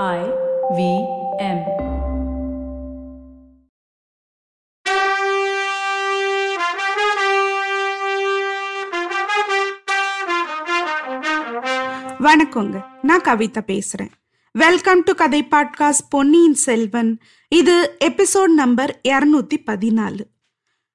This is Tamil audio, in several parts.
I V M. வணக்கங்க. நான் கவிதா பேசுறேன். வெல்கம் டு கதை பாட்காஸ்ட் பொன்னியின் செல்வன். இது எபிசோட் நம்பர் இருநூத்தி பதினாலு.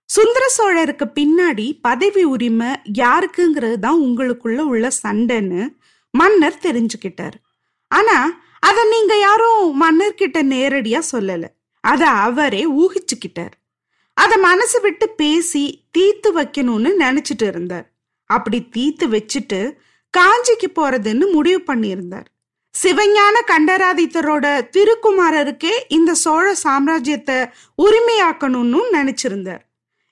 சுந்தர சோழருக்கு பின்னாடி பதவி உரிமை யாருக்குங்கிறது தான் உங்களுக்குள்ள உள்ள சண்டைன்னு மன்னர் தெரிஞ்சுக்கிட்டாரு. ஆனா அத நீங்க யாரும் மன்னர்கிட்ட நேரடியா சொல்லல. அத அவரே ஊகிச்சுக்கிட்டார். அத மனசு விட்டு பேசி தீத்து வைக்கணும்னு நினைச்சிட்டு இருந்தார். அப்படி தீத்து வச்சுட்டு காஞ்சிக்கு போறதுன்னு முடிவு பண்ணியிருந்தார். சிவஞான கண்டராதித்தரோட திருக்குமாரருக்கே இந்த சோழ சாம்ராஜ்யத்தை உரிமையாக்கணும்னு நினைச்சிருந்தார்.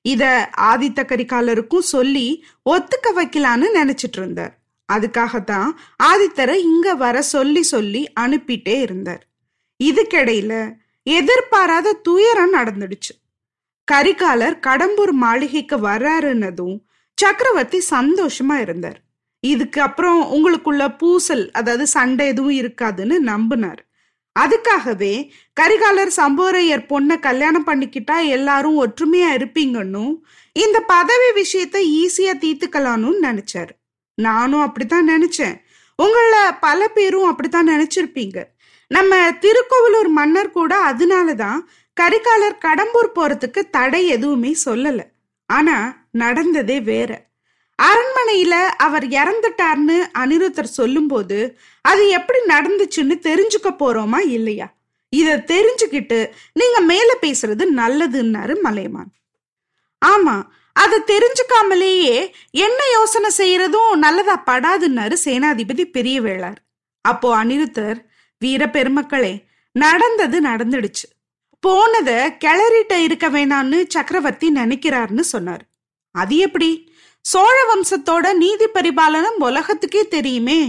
இத ஆதித்த கரிகாலருக்கும் சொல்லி ஒத்துக்க வைக்கலான்னு நினைச்சிட்டு இருந்தார். அதுக்காகத்தான் ஆதித்தரை இங்க வர சொல்லி சொல்லி அனுப்பிட்டே இருந்தார். இதுக்கிடையில எதிர்பாராத துயரம் நடந்துடுச்சு. கரிகாலர் கடம்பூர் மாளிகைக்கு வர்றாருன்னதும் சக்கரவர்த்தி சந்தோஷமா இருந்தார். இதுக்கு அப்புறம் உங்களுக்குள்ள பூசல் அதாவது சண்டை எதுவும் இருக்காதுன்னு நம்பினார். அதுக்காகவே கரிகாலர் சம்போரையர் பொண்ணை கல்யாணம் பண்ணிக்கிட்டா எல்லாரும் ஒற்றுமையா இருப்பீங்கன்னும் இந்த பதவி விஷயத்த ஈஸியா தீர்த்துக்கலாம்னு நினைச்சாரு. நானும் அப்படித்தான் நினைச்சேன். உங்கள பல பேரும் அப்படித்தான் நினைச்சிருப்பீங்க. நம்ம திருக்கோவிலூர் மன்னர் கூட அதனாலதான் கரிகாலர் கடம்பூர் போறதுக்கு தடை எதுவுமே சொல்லல. ஆனா நடந்ததே வேற. அரண்மனையில அவர் இறந்துட்டார்னு அனிருத்தர் சொல்லும்போது அது எப்படி நடந்துச்சுன்னு தெரிஞ்சுக்க போறோமா இல்லையா? இத தெரிஞ்சுக்கிட்டு நீங்க மேல பேசுறது நல்லதுன்னாரு மலையமான் ஆமா அதை தெரிஞ்சுக்காமலேயே என்ன யோசனை செய்யறதும் நல்லதா படாதுன்னாரு சேனாதிபதி பெரிய வேளார் அப்போ அனிருத்தர் வீர பெருமக்களே நடந்தது நடந்துடுச்சு. போனத கிளறிட்ட இருக்க வேணான்னு சக்கரவர்த்தி நினைக்கிறார்னு சொன்னார். அது எப்படி? சோழ வம்சத்தோட நீதி பரிபாலனம் உலகத்துக்கே தெரியுமே.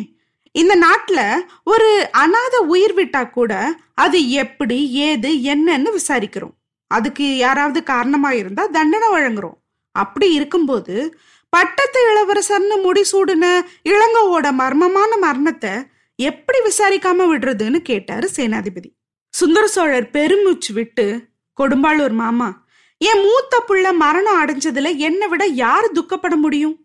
இந்த நாட்டுல ஒரு அநாத உயிர் விட்டா கூட அது எப்படி ஏது என்னன்னு விசாரிக்கிறோம். அதுக்கு யாராவது காரணமா இருந்தா தண்டனை வழங்குறோம். அப்படி இருக்கும்போது பட்டத்து இளவரசர்னு முடிசூடுன இளங்கோவோட மர்மமான மரணத்தை எப்படி விசாரிக்காம விடுறதுன்னு கேட்டாரு சேனாதிபதி. சுந்தர சோழர் பெருமூச்சு விட்டு கொடும்பாளூர் மாமா என் மூத்த புள்ள மரணம் அடைஞ்சதுல என்னை விட யாரு துக்கப்பட முடியும்?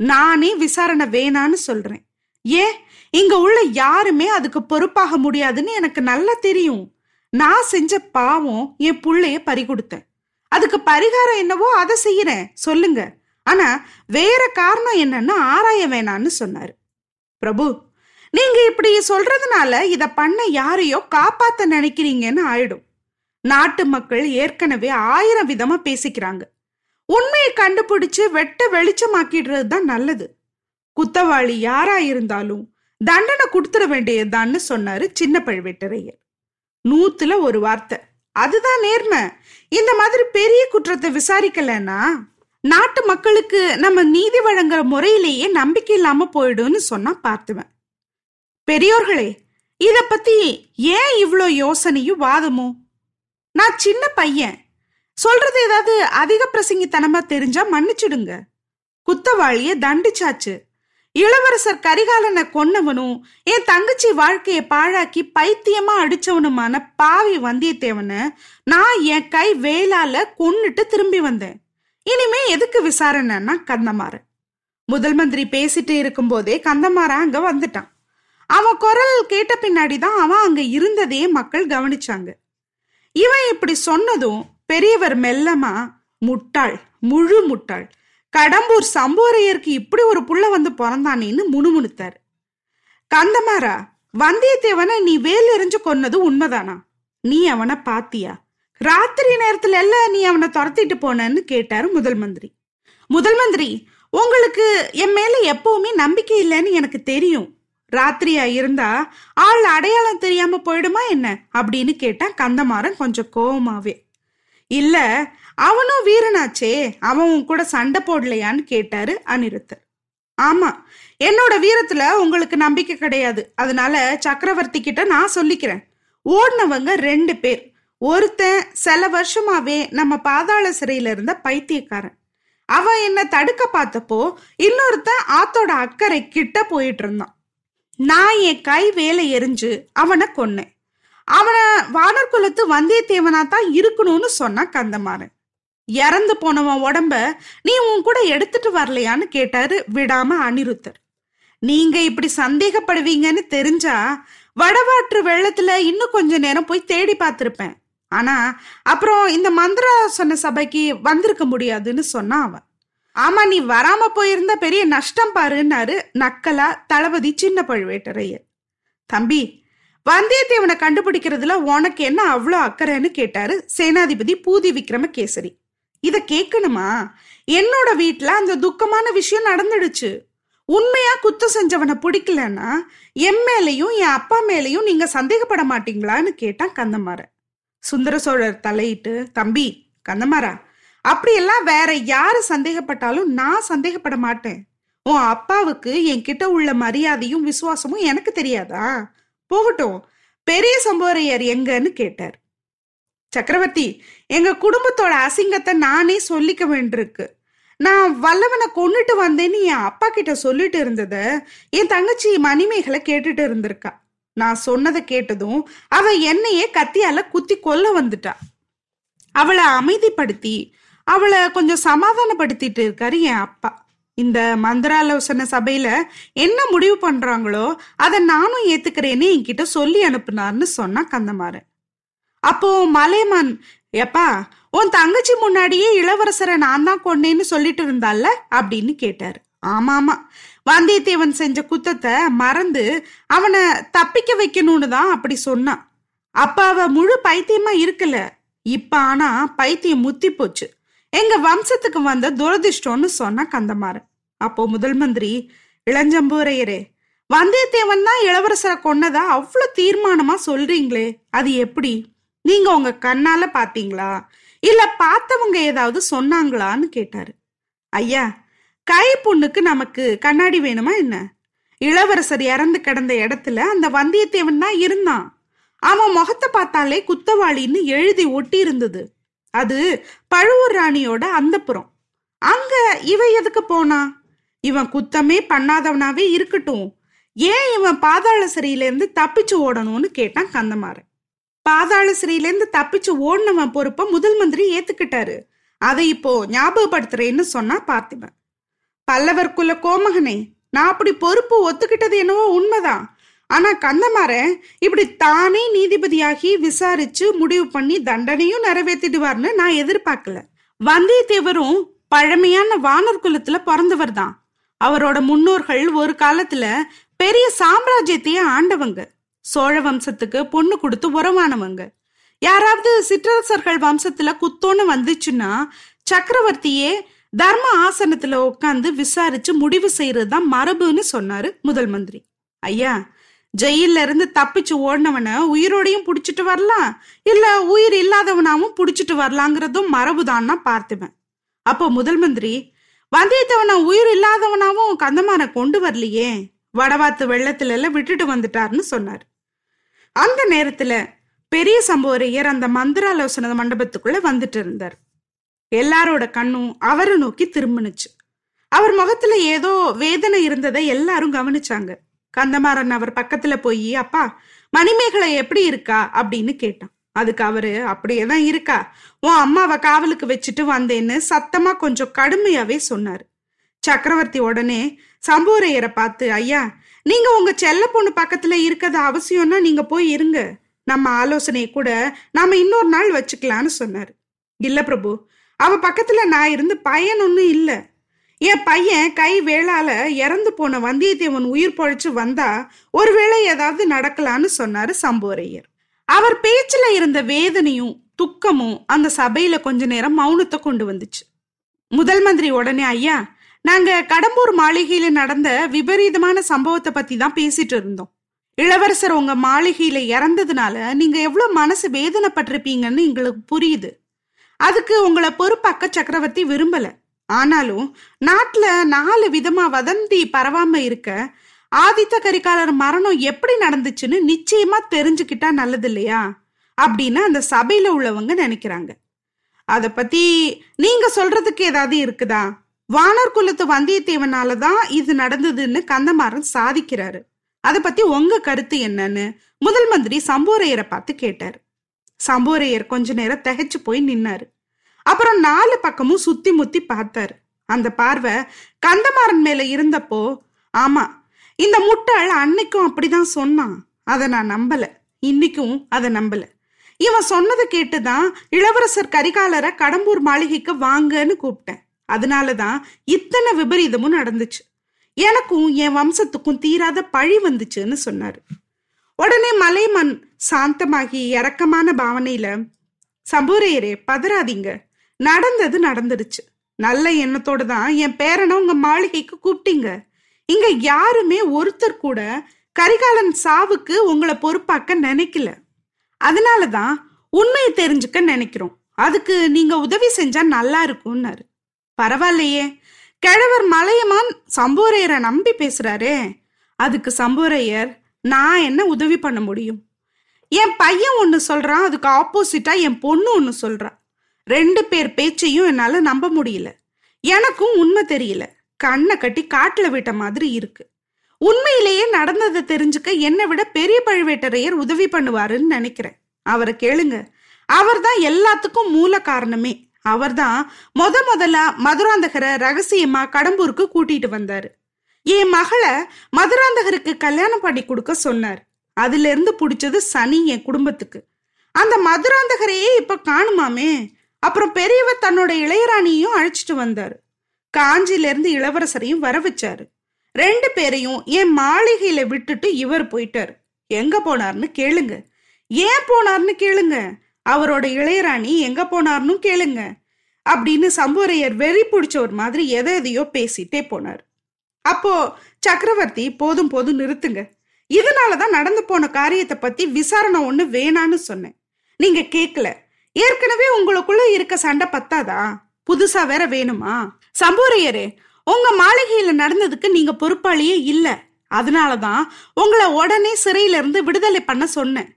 நானே விசாரணை வேணான்னு சொல்றேன். ஏன்? இங்க உள்ள யாருமே அதுக்கு பொறுப்பாக முடியாதுன்னு எனக்கு நல்லா தெரியும். நான் செஞ்ச பாவம் என் புள்ளைய பறி கொடுத்தேன் அதுக்கு பரிகாரம் என்னவோ அதை செய்யறேன். சொல்லுங்க. ஆனா வேற காரணம் என்னன்னு ஆராய வேணான்னு சொன்னாரு. பிரபு நீங்க இப்படி சொல்றதுனால இத பண்ண யாரையோ காப்பாத்த நினைக்கிறீங்கன்னு ஆயிடும். நாட்டு மக்கள் ஏற்கனவே ஆயிரம் விதமா பேசிக்கிறாங்க. உண்மையை கண்டுபிடிச்சு வெட்ட வெளிச்சமாக்கிடுறது தான் நல்லது. குத்தவாளி யாரா இருந்தாலும் தண்டனை கொடுத்துட வேண்டியதுதான்னு சொன்னாரு சின்ன பழுவேட்டரையர். நூத்துல ஒரு வார்த்தை. அதுதான் நேர்மை. இந்த மாதிரி பெரிய குற்றத்தை விசாரிக்கலன்னா நாட்டு மக்களுக்கு நம்ம நீதி வழங்குற முறையிலேயே நம்பிக்கை இல்லாம போயிடும்னு சொன்னா பார்த்துவேன். பெரியோர்களே இத பத்தி ஏன் இவ்வளோ யோசனையும் வாதமும்? நான் சின்ன பையன். சொல்றது ஏதாவது அதிக பிரசங்கித்தனமா தெரிஞ்சா மன்னிச்சிடுங்க. குத்தவாளிய தண்டிச்சாச்சு. இளவரசர் கரிகாலனை கொன்னவனும் என் தங்கச்சி வாழ்க்கையை பாழாக்கி பைத்தியமா அடிச்சவனுமான பாவி வந்தியத்தேவனை நான் என் கை வேலால கொன்னுட்டு திரும்பி வந்தேன். இனிமே எதுக்கு விசாரணைன்னா கந்தமாறு முதல் மந்திரி பேசிட்டு இருக்கும்போதே கந்தமாரா அங்க வந்துட்டான். அவன் குரல் கேட்ட பின்னாடி தான் அவன் அங்க இருந்ததே மக்கள் கவனிச்சாங்க. இவன் இப்படி சொன்னதும் பெரியவர் மெல்லமா முட்டாள் முழு முட்டாள் கடம்பூர் சம்போரையருக்கு இப்படி ஒரு புள்ள வந்து பிறந்தானேன்னு முணுமுணுத்தாரு. கந்தமாரா வந்தியத்தேவனை நீ வேல் எறிஞ்சு கொன்னது உண்மைதானா? நீ அவனை பாத்தியா? ராத்திரி நேரத்துல எல்லாம் நீ அவனை துரத்திட்டு போனன்னு கேட்டாரு முதல் மந்திரி. முதல் மந்திரி உங்களுக்கு என் மேல எப்பவுமே நம்பிக்கை இல்லைன்னு எனக்கு தெரியும். ராத்திரியா இருந்தா ஆள் அடையாளம் தெரியாம போயிடுமா என்ன? அப்படின்னு கேட்டான் கந்தமாறன் கொஞ்சம் கோபமாவே இல்ல அவனும் வீரனாச்சே அவன் உன் கூட சண்டை போடலையான்னு கேட்டாரு அனிருத்தர். ஆமா என்னோட வீரத்துல உங்களுக்கு நம்பிக்கை கிடையாது. அதனால சக்கரவர்த்தி கிட்ட நான் சொல்லிக்கிறேன். ஓடினவங்க ரெண்டு பேர். ஒருத்தன் சில வருஷமாவே நம்ம பாதாள சிறையில இருந்த பைத்தியக்காரன். அவன் என்னை தடுக்க பார்த்தப்போ இன்னொருத்தன் ஆத்தோட அக்கறை கிட்ட போயிட்டு இருந்தான். நான் என் கை வேலை எரிஞ்சு அவனை கொன்னேன். அவனை வானர்குலத்து வந்தியத்தேவனா தான் இருக்கணும்னு சொன்னா கந்தமாறன். இறந்து போனவன் உடம்ப நீ உன் கூட எடுத்துட்டு வரலையான்னு கேட்டாரு விடாம அனிருத்தர். நீங்க இப்படி சந்தேகப்படுவீங்கன்னு தெரிஞ்சா வடவாற்று வெள்ளத்துல இன்னும் கொஞ்ச நேரம் போய் தேடி பார்த்துருப்பேன். ஆனா அப்புறம் இந்த மந்திராசன சபைக்கு வந்திருக்க முடியாதுன்னு சொன்னான் அவன். ஆமா நீ வராம போயிருந்தா பெரிய நஷ்டம் பாருன்னாரு நக்கலா தளபதி சின்ன பழுவேட்டரையர் தம்பி வந்தியத்தேவனை கண்டுபிடிக்கிறதுல உனக்கு என்ன அவ்வளோ அக்கறைன்னு கேட்டாரு சேனாதிபதி பூதி விக்ரமகேசரி. இத கேட்கணுமா என்னோட வீட்டுல அந்த துக்கமான விஷயம் நடந்துடுச்சு. உண்மையா குத்தம் செஞ்சவனை பிடிக்கலன்னா என் மேலையும் என் அப்பா மேலையும் நீங்க சந்தேகப்பட மாட்டீங்களான்னு கேட்டான் கந்தமார சுந்தர சோழர் தலையிட்டு தம்பி கந்தமாரா அப்படியெல்லாம் வேற யாரு சந்தேகப்பட்டாலும் நான் சந்தேகப்பட மாட்டேன். உன் அப்பாவுக்கு என்கிட்ட உள்ள மரியாதையும் விசுவாசமும் எனக்கு தெரியாதா? போகட்டும் பெரிய சம்போரையர் எங்கன்னு கேட்டார். சக்கரவர்த்தி எங்க குடும்பத்தோட அசிங்கத்தை நானே சொல்லிக்க வேண்டியிருக்கு. நான் வல்லவனை கொண்டுட்டு வந்தேன்னு என் அப்பா கிட்ட சொல்லிட்டு இருந்தத என் தங்கச்சி மணிமேகலை கேட்டுட்டு இருந்திருக்கா. நான் சொன்னதை கேட்டதும் அவ என்னையே கத்தியால குத்தி கொல்ல வந்துட்டா. அவளை அமைதிப்படுத்தி அவளை கொஞ்சம் சமாதானப்படுத்திட்டு இருக்காரு என் அப்பா. இந்த மந்திராலோசனை சபையில என்ன முடிவு பண்றாங்களோ அதை நானும் ஏத்துக்கிறேன்னு என்கிட்ட சொல்லி அனுப்புனார்னு சொன்னா கந்தமாறன். அப்போ மலைமான் எப்பா உன் தங்கச்சி முன்னாடியே இளவரசரை நான் தான் கொண்டேன்னு சொல்லிட்டு இருந்தால அப்படின்னு கேட்டாரு. ஆமாமா. வந்தியத்தேவன் செஞ்ச குத்தத்தை மறந்து அவனை தப்பிக்க வைக்கணும்னு தான் அப்படி சொன்னான். அப்ப அவ முழு பைத்தியமா இருக்கல. இப்ப ஆனா பைத்தியம் முத்தி போச்சு. எங்க வம்சத்துக்கு வந்த துரதிர்ஷ்டம்னு சொன்னா கந்தமாறன். அப்போ முதல் மந்திரி இளஞ்சம்பூரையரே வந்தியத்தேவன் தான் இளவரசரை கொன்னதா அவ்வளவு தீர்மானமா சொல்றீங்களே? அது எப்படி? நீங்க உங்க கண்ணால பாத்தீங்களா? இல்ல பார்த்தவங்க ஏதாவது சொன்னாங்களான்னு கேட்டாரு. ஐயா கை புண்ணுக்கு நமக்கு கண்ணாடி வேணுமா என்ன? இளவரசர் இறந்து கிடந்த இடத்துல அந்த வந்தியத்தேவன் தான் இருந்தான். அவன் முகத்தை பார்த்தாலே குத்தவாளின்னு எழுதி ஒட்டி இருந்தது. அது பழுவூர் ராணியோட அந்தப்புறம். அங்க இவன் எதுக்கு போனா? இவன் குத்தமே பண்ணாதவனாவே இருக்கட்டும். ஏன் இவன் பாதாள சிறையிலேருந்து தப்பிச்சு ஓடணும்னு கேட்டான் கந்தமாறன். பாதாள சிறையிலேருந்து தப்பிச்சு ஓடினவன் பொறுப்பை முதல் மந்திரி ஏத்துக்கிட்டாரு. அதை இப்போ ஞாபகப்படுத்துறேன்னு சொன்னா பார்த்திபன். பல்லவர் குல கோமகனே நான் அப்படி பொறுப்பு ஒத்துக்கிட்டது என்னவோ உண்மைதான். ஆனா கந்தமார இப்படி தானே நீதிபதியாகி விசாரிச்சு முடிவு பண்ணி தண்டனையும் நிறைவேற்றிடுவார்னு நான் எதிர்பார்க்கல. வந்தியத்தேவரும் பழமையான வானர் குலத்துல பிறந்தவர் தான் அவரோட முன்னோர்கள் ஒரு காலத்துல பெரிய சாம்ராஜ்யத்தையே ஆண்டவங்க. சோழ வம்சத்துக்கு பொண்ணு கொடுத்து உறவானவங்க. யாராவது சிற்றரசர்கள் வம்சத்துல குத்தோன்னு வந்துச்சுன்னா சக்கரவர்த்தியே தர்ம ஆசனத்துல உட்காந்து விசாரிச்சு முடிவு செய்யறதுதான் மரபுன்னு சொன்னாரு முதல் மந்திரி. ஐயா ஜெயில இருந்து தப்பிச்சு ஓடினவனை உயிரோடையும் புடிச்சிட்டு வரலாம் இல்ல உயிர் இல்லாதவனாவும் புடிச்சிட்டு வரலாங்கிறதும் மரபுதான்னா பார்த்துவேன் அப்போ முதல் மந்திரி வந்தியத்தேவனை உயிர் இல்லாதவனாவும் கந்தமான கொண்டு வரலையே வடவாத்து வெள்ளத்துல எல்லாம் விட்டுட்டு வந்துட்டாருன்னு சொன்னார். அந்த நேரத்துல பெரிய சம்போரையர் அந்த மந்திராலோசனை மண்டபத்துக்குள்ள வந்துட்டு இருந்தார். எல்லாரோட கண்ணும் அவரை நோக்கி திரும்பினுச்சு. அவர் முகத்துல ஏதோ வேதனை இருந்ததை எல்லாரும் கவனிச்சாங்க. கந்தமாறன் அவர் பக்கத்துல போய் அப்பா மணிமேகலை எப்படி இருக்கா? அப்படின்னு கேட்டான். அதுக்கு அவரு அப்படியேதான் இருக்கா. உன் அம்மாவை காவலுக்கு வச்சுட்டு வந்தேன்னு சத்தமா கொஞ்சம் கடுமையாவே சொன்னாரு. சக்கரவர்த்தி உடனே சம்புவரையரை பார்த்து ஐயா நீங்க உங்க செல்ல பொண்ணு பக்கத்துல இருக்கிறது அவசியம்னா நீங்க போய் இருங்க. நம்ம ஆலோசனையை கூட நாம இன்னொரு நாள் வச்சுக்கலான்னு சொன்னாரு. இல்ல பிரபு அவ பக்கத்துல நான் இருந்து பையன் ஒன்றும் இல்லை. என் பையன் கை வேளால இறந்து போன வந்தியத்தேவன் உயிர் பொழைச்சு வந்தா ஒருவேளை ஏதாவது நடக்கலான்னு சொன்னாரு சம்போரையர் அவர் பேச்சுல இருந்த வேதனையும் துக்கமும் அந்த சபையில கொஞ்ச நேரம் மௌனத்தை கொண்டு வந்துச்சு. முதல் மந்திரி உடனே ஐயா நாங்க கடம்பூர் மாளிகையில நடந்த விபரீதமான சம்பவத்தை பத்தி தான் பேசிட்டு இருந்தோம். இளவரசர் உங்க மாளிகையில இறந்ததுனால நீங்க எவ்வளவு மனசு வேதனைப்பட்டிருப்பீங்கன்னு எங்களுக்கு புரியுது. அதுக்கு உங்களை பொறுப்பாக்க சக்கரவர்த்தி விரும்பல. ஆனாலும் நாட்டுல நாலு விதமா வதந்தி பரவாம இருக்க ஆதித்த கரிகாலர் மரணம் எப்படி நடந்துச்சுன்னு நிச்சயமா தெரிஞ்சுக்கிட்டா நல்லது இல்லையா அப்படின்னு அந்த சபையில உள்ளவங்க நினைக்கிறாங்க. அத பத்தி நீங்க சொல்றதுக்கு ஏதாவது இருக்குதா? வானர் குலத்து வந்தியத்தேவனால தான் இது நடந்ததுன்னு கந்தமாறன் சாதிக்கிறாரு. அதை பத்தி உங்க கருத்து என்னன்னு முதல் மந்திரி சம்போரையரை பார்த்து கேட்டார். சம்போரையர் கொஞ்ச நேரம் தகைச்சு போய் நின்னாரு. அப்புறம் நாலு பக்கமும் சுத்தி முத்தி பார்த்தாரு. அந்த பார்வை கந்தமாறன் மேல இருந்தப்போ ஆமா இந்த முட்டாள் அன்னைக்கும் அப்படிதான் சொன்னான். அதை நான் நம்பல. இன்னைக்கும் அதை நம்பல. இவன் சொன்னதை கேட்டுதான் இளவரசர் கரிகாலரை கடம்பூர் மாளிகைக்கு வாங்கன்னு கூப்பிட்டேன். அதனாலதான் இத்தனை விபரீதமும் நடந்துச்சு. எனக்கும் என் வம்சத்துக்கும் தீராத பழி வந்துச்சுன்னு சொன்னாரு. உடனே மலைமன் சாந்தமாகி இறக்கமான பாவனையில சம்பூரையரே பதறாதீங்க. நடந்தது நடந்துடுச்சு. நல்ல எண்ணத்தோடு தான் என் பேரனை உங்க மாளிகைக்கு கூப்பிட்டீங்க. இங்க யாருமே ஒருத்தர் கூட கரிகாலன் சாவுக்கு உங்களை பொறுப்பாக்க நினைக்கல. அதனாலதான் உண்மையை தெரிஞ்சுக்க நினைக்கிறோம். அதுக்கு நீங்க உதவி செஞ்சா நல்லா இருக்கும்னாரு. பரவாயில்லையே. கிழவர் மலையமான் சம்பூரையரை நம்பி பேசுறாரு. அதுக்கு சம்பூரையர் நான் என்ன உதவி பண்ண முடியும்? என் பையன் ஒன்று சொல்றான் அதுக்கு ஆப்போசிட்டா என் பொண்ணு ஒன்று சொல்கிறான் ரெண்டு பேர் பேச்சையும் என்னால நம்ப முடியல. எனக்கும் உண்மை தெரியல. கண்ணை கட்டி காட்டில் விட்ட மாதிரி இருக்கு. உண்மையிலேயே நடந்ததை தெரிஞ்சுக்க என்னை விட பெரிய பழுவேட்டரையர் உதவி பண்ணுவாருன்னு நினைக்கிறேன். அவரை கேளுங்க. அவர்தான் எல்லாத்துக்கும் மூல காரணமே. அவர்தான் முத முதல்ல மதுராந்தகரை ரகசியமா கடம்பூருக்கு கூட்டிட்டு வந்தாரு. என் மகளை மதுராந்தகருக்கு கல்யாணம் பண்ணி கொடுக்க சொன்னார். அதுல இருந்து பிடிச்சது சனி என் குடும்பத்துக்கு. அந்த மதுராந்தகரையே இப்ப காணுமாமே? அப்புறம் பெரியவர் தன்னோட இளையராணியையும் அழைச்சிட்டு வந்தாரு. காஞ்சியிலிருந்து இளவரசரையும் வர வச்சாரு. ரெண்டு பேரையும் என் மாளிகையில விட்டுட்டு இவர் போயிட்டாரு. எங்க போனார்னு கேளுங்க. ஏன் போனார்னு கேளுங்க. அவரோட இளையராணி எங்க போனார்னு கேளுங்க அப்படின்னு சம்புவரையர் வெறி பிடிச்ச ஒரு மாதிரி எதை எதையோ பேசிட்டே போனார். அப்போ சக்கரவர்த்தி போதும் போதும் நிறுத்துங்க. இதனாலதான் நடந்து போன காரியத்தை பத்தி விசாரணை ஒண்ணு வேணான்னு சொன்னேன். நீங்க கேட்கல ஏற்கனவே உங்களுக்குள்ள இருக்க சண்டை பத்தாதா? புதுசா வேற வேணுமா? சம்பூரையரே உங்க மாளிகையில நடந்ததுக்கு நீங்க பொறுப்பாளியே இல்ல. அதனாலதான் உங்களை உடனே சிறையில இருந்து விடுதலை பண்ண சொன்னேன்.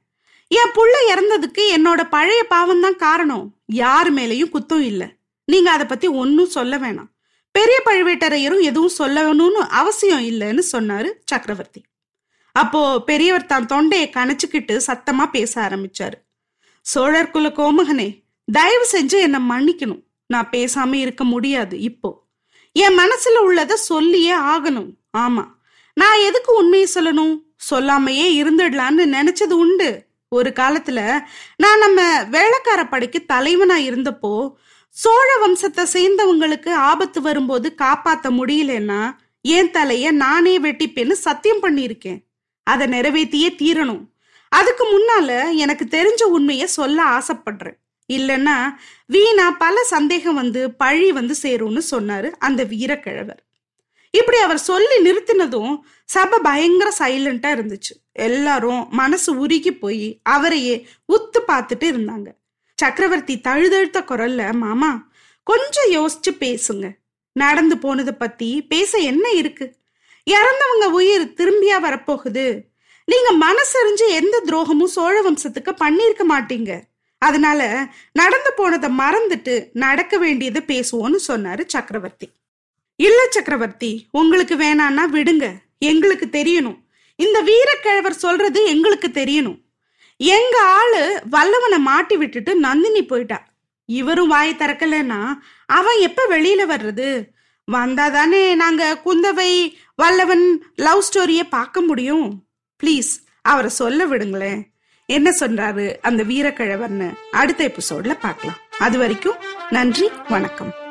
என் புள்ள இறந்ததுக்கு என்னோட பழைய பாவம் தான் காரணம். யார் மேலையும் குத்தம் இல்ல. நீங்க அதை பத்தி ஒன்னும் சொல்ல வேணாம். பெரிய பழுவேட்டரையரும் எதுவும் சொல்லணும்னு அவசியம் இல்லைன்னு சொன்னாரு சக்கரவர்த்தி. அப்போ பெரியவர் தான் தொண்டையை கணச்சுக்கிட்டு சத்தமா பேச ஆரம்பிச்சாரு. சோழர் குல கோமகனே தயவு செஞ்சு என்னை மன்னிக்கணும். நான் பேசாம இருக்க முடியாது இப்போ. என் மனசுல உள்ளத சொல்லியே ஆகணும். ஆமா. நான் எதுக்கு உண்மையை சொல்லணும்? சொல்லாமையே இருந்துடலான்னு நினைச்சது உண்டு. ஒரு காலத்துல நான் நம்ம வேளக்கார படைக்கு தலைவனா இருந்தப்போ சோழ வம்சத்தை சேர்ந்தவங்களுக்கு ஆபத்து வரும்போது காப்பாத்த முடியலன்னா என் தலைய நானே வெட்டிப்பேன்னு சத்தியம் பண்ணியிருக்கேன். அதை நிறைவேற்றியே தீரணும். அதுக்கு முன்னால எனக்கு தெரிஞ்ச உண்மைய சொல்ல ஆசைப்படுறேன். இல்லைன்னா வீணா பல சந்தேகம் வந்து பழி வந்து சேரும்னு சொன்னாரு அந்த வீரக்கிழவர். இப்படி அவர் சொல்லி நிறுத்தினதும் சபை பயங்கர சைலண்டா இருந்துச்சு. எல்லாரும் மனசு உருகி போய் அவரையே உத்து பார்த்துட்டு இருந்தாங்க. சக்கரவர்த்தி தழுதழுத்த குரல்ல மாமா கொஞ்சம் யோசிச்சு பேசுங்க. நடந்து போனதை பத்தி பேச என்ன இருக்கு? இறந்தவங்க உயிர் திரும்பியா வரப்போகுது. நீங்க மனசறிஞ்சு எந்த துரோகமும் சோழ வம்சத்துக்கு பண்ணிருக்க மாட்டீங்க. அதனால நடந்து போனதை மறந்துட்டு நடக்க வேண்டியது பேசுவோன்னு சொன்னாரு சக்கரவர்த்தி. இல்ல சக்கரவர்த்தி உங்களுக்கு வேணான்னா விடுங்க. எங்களுக்கு தெரியணும். இந்த வீரக்கிழவர் சொல்றது எங்களுக்கு தெரியணும். எங்க ஆளு வல்லவனை மாட்டி விட்டுட்டு நந்தினி போயிட்டா இவரும் வாய் திறக்கலன்னா அவன் எப்ப வெளியில வர்றது? வந்தாதானே நாங்க குந்தவை வல்லவன் லவ் ஸ்டோரிய பார்க்க முடியும். ப்ளீஸ் அவரை சொல்ல விடுங்களேன். என்ன சொல்றாரு அந்த வீரக்கிழவர்னு? அடுத்த எபிசோட்ல பார்க்கலாம். அது வரைக்கும் நன்றி வணக்கம்.